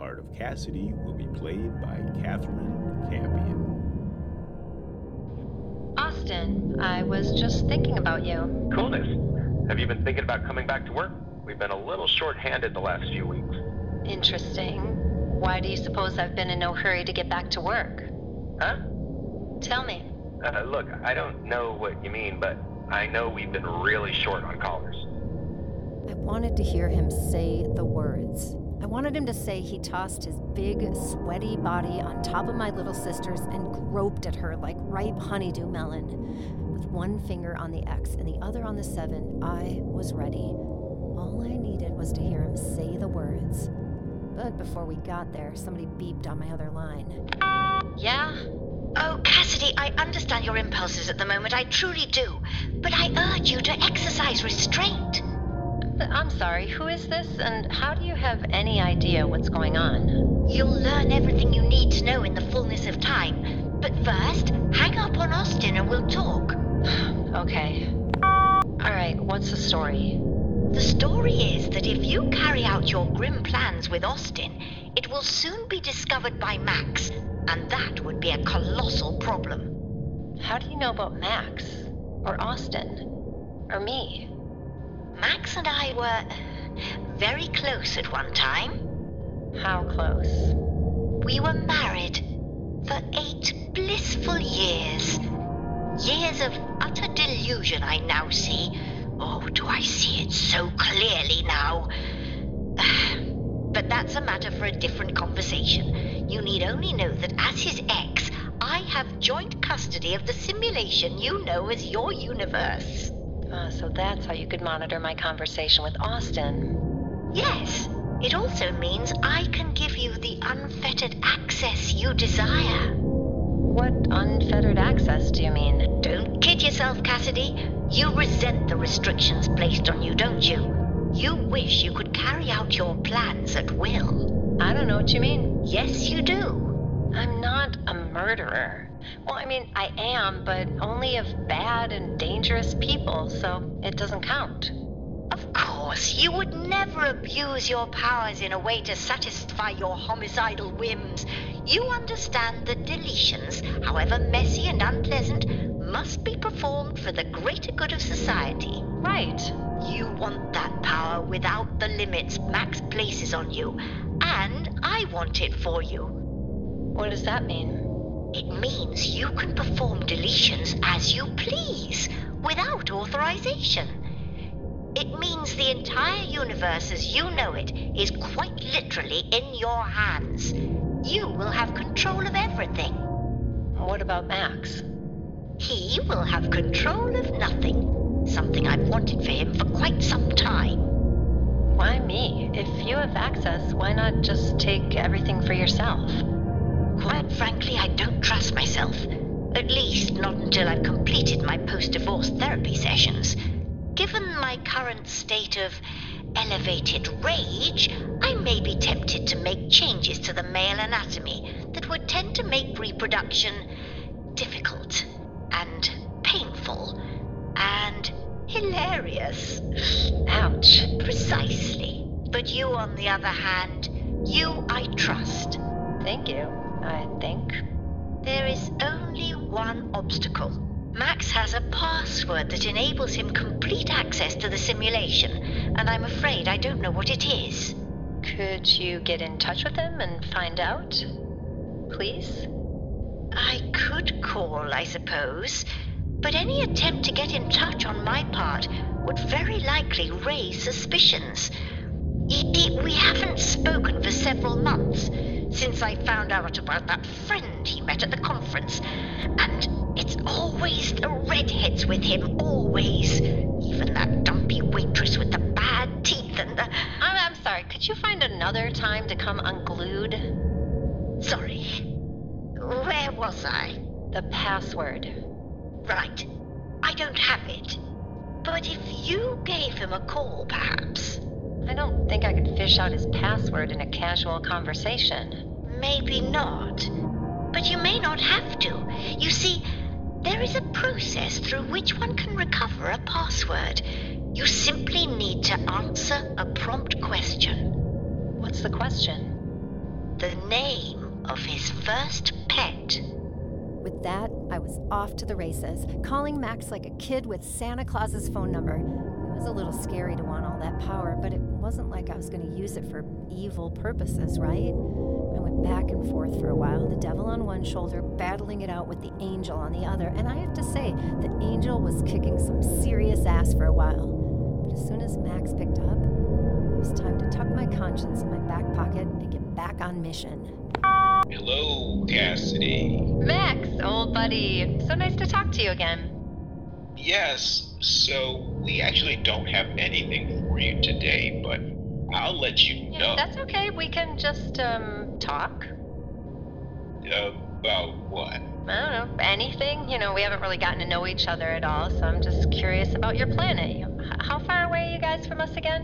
part of Cassidy will be played by Catherine Campion. Austin, I was just thinking about you. Coolness. Have you been thinking about coming back to work? We've been a little short-handed the last few weeks. Interesting. Why do you suppose I've been in no hurry to get back to work? Huh? Tell me. Uh, look, I don't know what you mean, but I know we've been really short on callers. I wanted to hear him say the words. I wanted him to say he tossed his big, sweaty body on top of my little sister's and groped at her like ripe honeydew melon. With one finger on the X and the other on the 7, I was ready. All I needed was to hear him say the words. But before we got there, somebody beeped on my other line. Yeah? Oh, Cassidy, I understand your impulses at the moment, I truly do. But I urge you to exercise restraint. I'm sorry, who is this, and how do you have any idea what's going on? You'll learn everything you need to know in the fullness of time. But first, hang up on Austin and we'll talk. okay. Alright, what's the story? The story is that if you carry out your grim plans with Austin, it will soon be discovered by Max, and that would be a colossal problem. How do you know about Max? Or Austin? Or me? Max and I were very close at one time. How close? We were married for eight blissful years. Years of utter delusion, I now see. Oh, do I see it so clearly now? But that's a matter for a different conversation. You need only know that as his ex, I have joint custody of the simulation you know as your universe. Uh, so that's how you could monitor my conversation with Austin. Yes. It also means I can give you the unfettered access you desire. What unfettered access do you mean? Don't kid yourself, Cassidy. You resent the restrictions placed on you, don't you? You wish you could carry out your plans at will. I don't know what you mean. Yes, you do. I'm not a murderer. Well, I mean, I am, but only of bad and dangerous people, so it doesn't count. Of course, you would never abuse your powers in a way to satisfy your homicidal whims. You understand that deletions, however messy and unpleasant, must be performed for the greater good of society. Right. You want that power without the limits Max places on you, and I want it for you. What does that mean? It means you can perform deletions as you please, without authorization. It means the entire universe as you know it is quite literally in your hands. You will have control of everything. What about Max? He will have control of nothing. Something I've wanted for him for quite some time. Why me? If you have access, why not just take everything for yourself? Quite frankly, I don't trust myself. At least, not until I've completed my post divorce therapy sessions. Given my current state of elevated rage, I may be tempted to make changes to the male anatomy that would tend to make reproduction difficult and painful and hilarious. Ouch. Precisely. But you, on the other hand, you I trust. Thank you, I think. There is only one obstacle. Max has a password that enables him complete access to the simulation, and I'm afraid I don't know what it is. Could you get in touch with him and find out? Please? I could call, I suppose, but any attempt to get in touch on my part would very likely raise suspicions. I- I- we haven't spoken for several months since I found out about that friend he met at the conference, and it's always the redheads with him, always. Even that dumpy waitress with the bad teeth and the. I'm, I'm sorry, could you find another time to come unglued? Sorry. Where was I? The password. Right. I don't have it. But if you gave him a call, perhaps. I don't think I could fish out his password in a casual conversation. Maybe not. But you may not have to. You see, there is a process through which one can recover a password. You simply need to answer a prompt question. What's the question? the name of his first pet. With that, I was off to the races, calling Max like a kid with Santa Claus's phone number. It was a little scary to want all that power, but it wasn't like I was going to use it for evil purposes, right? I went back and forth for a while, the devil on one shoulder, battling it out with the angel on the other, and I have to say, the angel was kicking some serious ass for a while. But as soon as Max picked up, it was time to tuck my conscience in my back pocket and get back on mission. Hello, Cassidy. Max, old buddy. So nice to talk to you again. Yes, so we actually don't have anything for you today, but I'll let you Yeah, know that's okay. We can just, um, talk. about what. I don't know, anything. You know, we haven't really gotten to know each other at all, so I'm just curious about your planet. How far away are you guys from us again?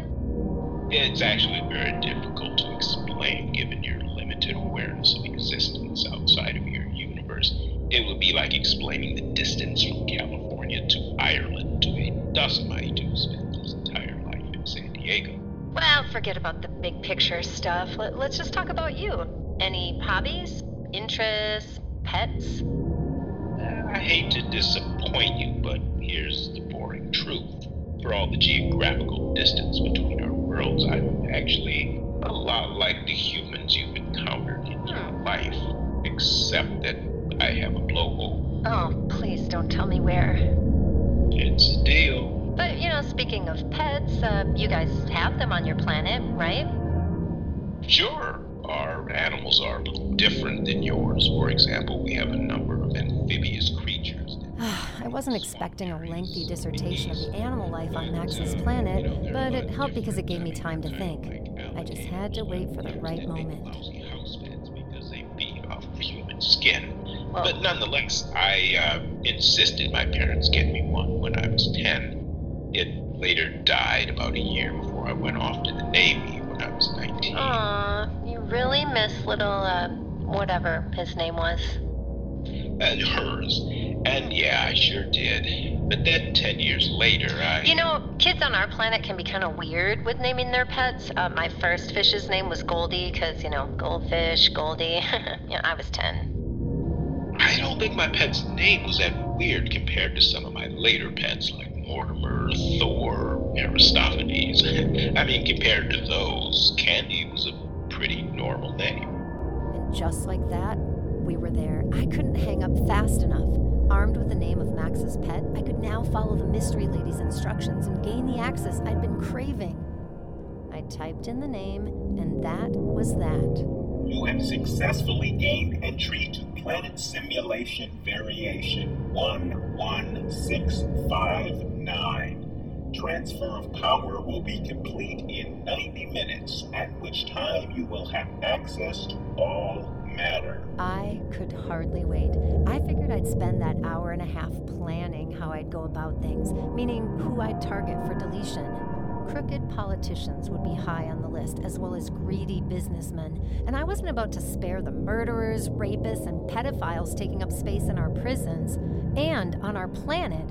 It's actually very difficult to explain given your limited awareness of existence outside of your universe. It would be like explaining the distance from California Ireland to a Dacimite who spent his entire life in San Diego. Well, forget about the big picture stuff. Let, let's just talk about you. Any hobbies, interests, pets? I hate to disappoint you, but here's the boring truth. For all the geographical distance between our worlds, I'm actually a lot like the humans you've encountered in your hmm. life, except that I have a blowhole. Oh, please don't tell me where. It's a deal. But, you know, speaking of pets, uh, you guys have them on your planet, right? Sure, our animals are a little different than yours. For example, we have a number of amphibious creatures. I wasn't expecting a lengthy dissertation of the animal life on Max's planet, but it helped because it gave me time to think. I just had to wait for the right moment. Lousy house pets because they feed off human skin. Well, But nonetheless, I uh, insisted my parents get me one when I was 10. It later died about a year before I went off to the Navy when I was 19. aw, you really miss little, uh, whatever his name was. And hers. And yeah, I sure did. But then 10 years later, I. You know, kids on our planet can be kind of weird with naming their pets. Uh, my first fish's name was Goldie, because, you know, goldfish, Goldie. yeah, I was 10. I don't think my pet's name was that weird compared to some of my later pets like Mortimer, Thor, Aristophanes. I mean, compared to those, Candy was a pretty normal name. And just like that, we were there. I couldn't hang up fast enough. Armed with the name of Max's pet, I could now follow the mystery lady's instructions and gain the access I'd been craving. I typed in the name, and that was that. You have successfully gained entry to Planet Simulation Variation 11659. Transfer of power will be complete in 90 minutes, at which time you will have access to all matter. I could hardly wait. I figured I'd spend that hour and a half planning how I'd go about things, meaning who I'd target for deletion. Crooked politicians would be high on the list, as well as greedy businessmen. And I wasn't about to spare the murderers, rapists, and pedophiles taking up space in our prisons and on our planet.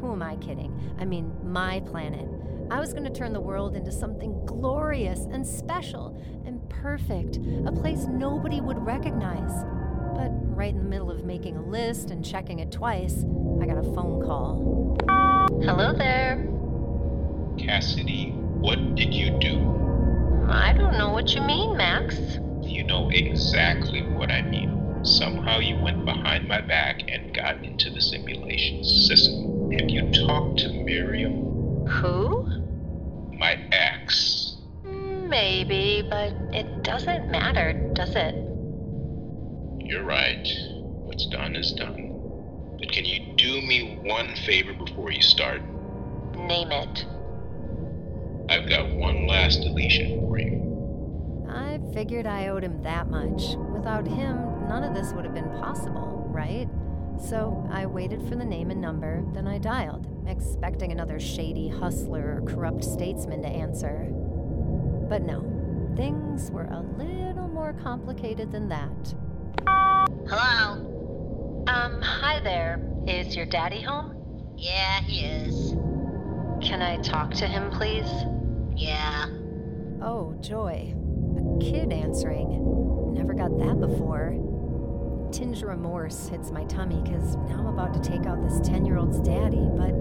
Who am I kidding? I mean, my planet. I was going to turn the world into something glorious and special and perfect, a place nobody would recognize. But right in the middle of making a list and checking it twice, I got a phone call. Hello there. Cassidy, what did you do? I don't know what you mean, Max. You know exactly what I mean. Somehow you went behind my back and got into the simulation system. Have you talked to Miriam? Who? My ex. Maybe, but it doesn't matter, does it? You're right. What's done is done. But can you do me one favor before you start? Name it. I've got one last deletion for you. I figured I owed him that much. Without him, none of this would have been possible, right? So I waited for the name and number, then I dialed, expecting another shady hustler or corrupt statesman to answer. But no, things were a little more complicated than that. Hello? Um, hi there. Is your daddy home? Yeah, he is. Can I talk to him, please? Yeah. Oh, joy. A kid answering. Never got that before. Tinge of remorse hits my tummy because now I'm about to take out this 10 year old's daddy, but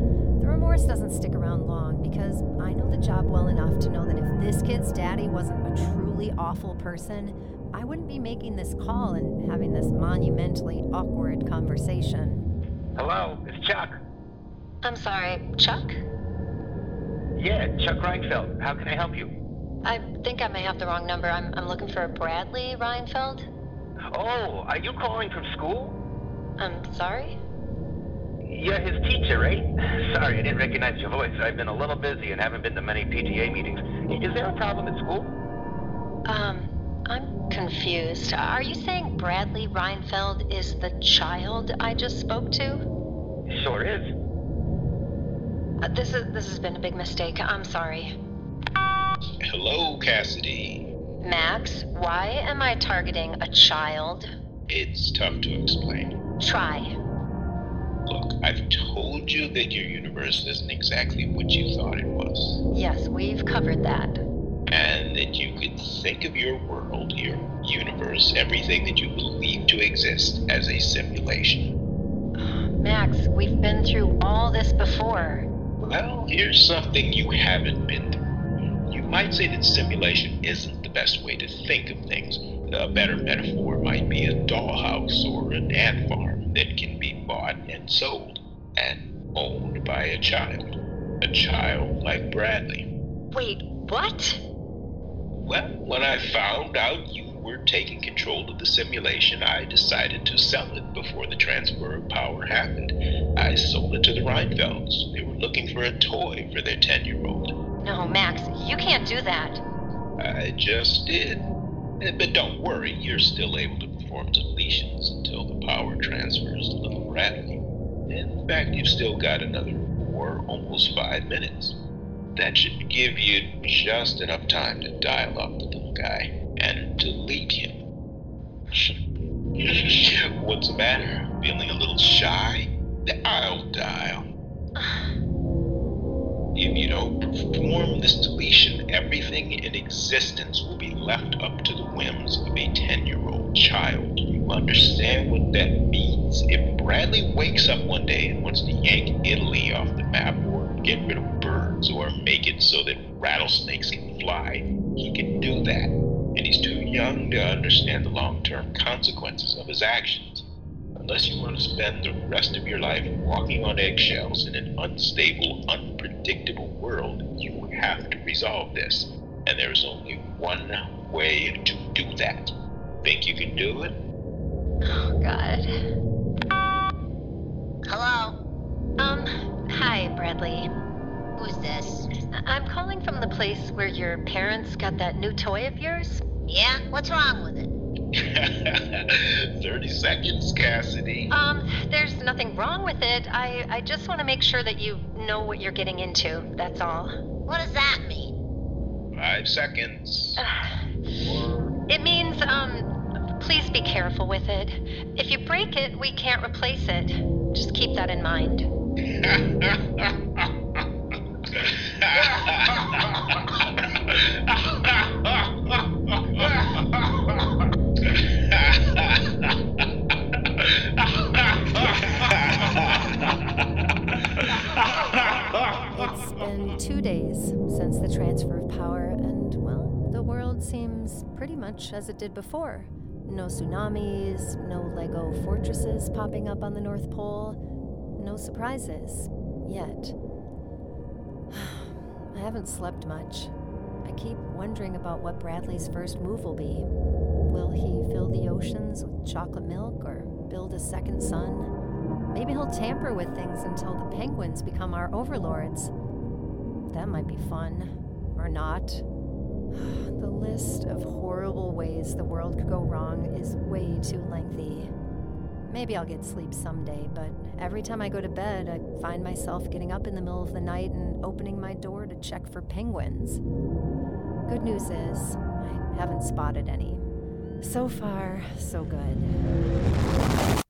the remorse doesn't stick around long because I know the job well enough to know that if this kid's daddy wasn't a truly awful person, I wouldn't be making this call and having this monumentally awkward conversation. Hello, it's Chuck. I'm sorry, Chuck? Yeah, Chuck Reinfeld. How can I help you? I think I may have the wrong number. I'm, I'm looking for Bradley Reinfeld. Oh, are you calling from school? I'm sorry? You're his teacher, right? Sorry, I didn't recognize your voice. I've been a little busy and haven't been to many PTA meetings. Is there a problem at school? Um, I'm confused. Are you saying Bradley Reinfeld is the child I just spoke to? Sure is. Uh, this is this has been a big mistake. I'm sorry. Hello, Cassidy. Max, why am I targeting a child? It's tough to explain. Try. Look, I've told you that your universe isn't exactly what you thought it was. Yes, we've covered that. And that you could think of your world, your universe, everything that you believe to exist as a simulation. Max, we've been through all this before. Well, here's something you haven't been through. You might say that simulation isn't the best way to think of things. A better metaphor might be a dollhouse or an ant farm that can be bought and sold and owned by a child. A child like Bradley. Wait, what? Well, when I found out you were taking control of the simulation, I decided to sell it before the transfer of power happened. I sold it to the Reinfelds. They were looking for a toy for their 10 year old. No, Max, you can't do that. I just did. Eh, But don't worry, you're still able to perform deletions until the power transfers to little Bradley. In fact, you've still got another four, almost five minutes. That should give you just enough time to dial up the little guy and delete him. What's the matter? Feeling a little shy? I'll dial. If you don't perform this deletion, everything in existence will be left up to the whims of a 10 year old child. You understand what that means? If Bradley wakes up one day and wants to yank Italy off the map, or get rid of birds, or make it so that rattlesnakes can fly, he can do that. And he's too young to understand the long term consequences of his actions. Unless you want to spend the rest of your life walking on eggshells in an unstable, unpredictable world, you have to resolve this. And there's only one way to do that. Think you can do it? Oh, God. Hello? Um, hi, Bradley. Who's this? I- I'm calling from the place where your parents got that new toy of yours. Yeah? What's wrong with it? 30 seconds, Cassidy. Um, there's nothing wrong with it. I, I just want to make sure that you know what you're getting into. That's all. What does that mean? Five seconds. Four. It means, um, please be careful with it. If you break it, we can't replace it. Just keep that in mind. It's been two days since the transfer of power, and, well, the world seems pretty much as it did before. No tsunamis, no Lego fortresses popping up on the North Pole, no surprises. Yet. I haven't slept much. I keep wondering about what Bradley's first move will be. Will he fill the oceans with chocolate milk or build a second sun? Maybe he'll tamper with things until the penguins become our overlords. That might be fun. Or not. The list of horrible ways the world could go wrong is way too lengthy. Maybe I'll get sleep someday, but every time I go to bed, I find myself getting up in the middle of the night and opening my door to check for penguins. Good news is, I haven't spotted any. So far, so good.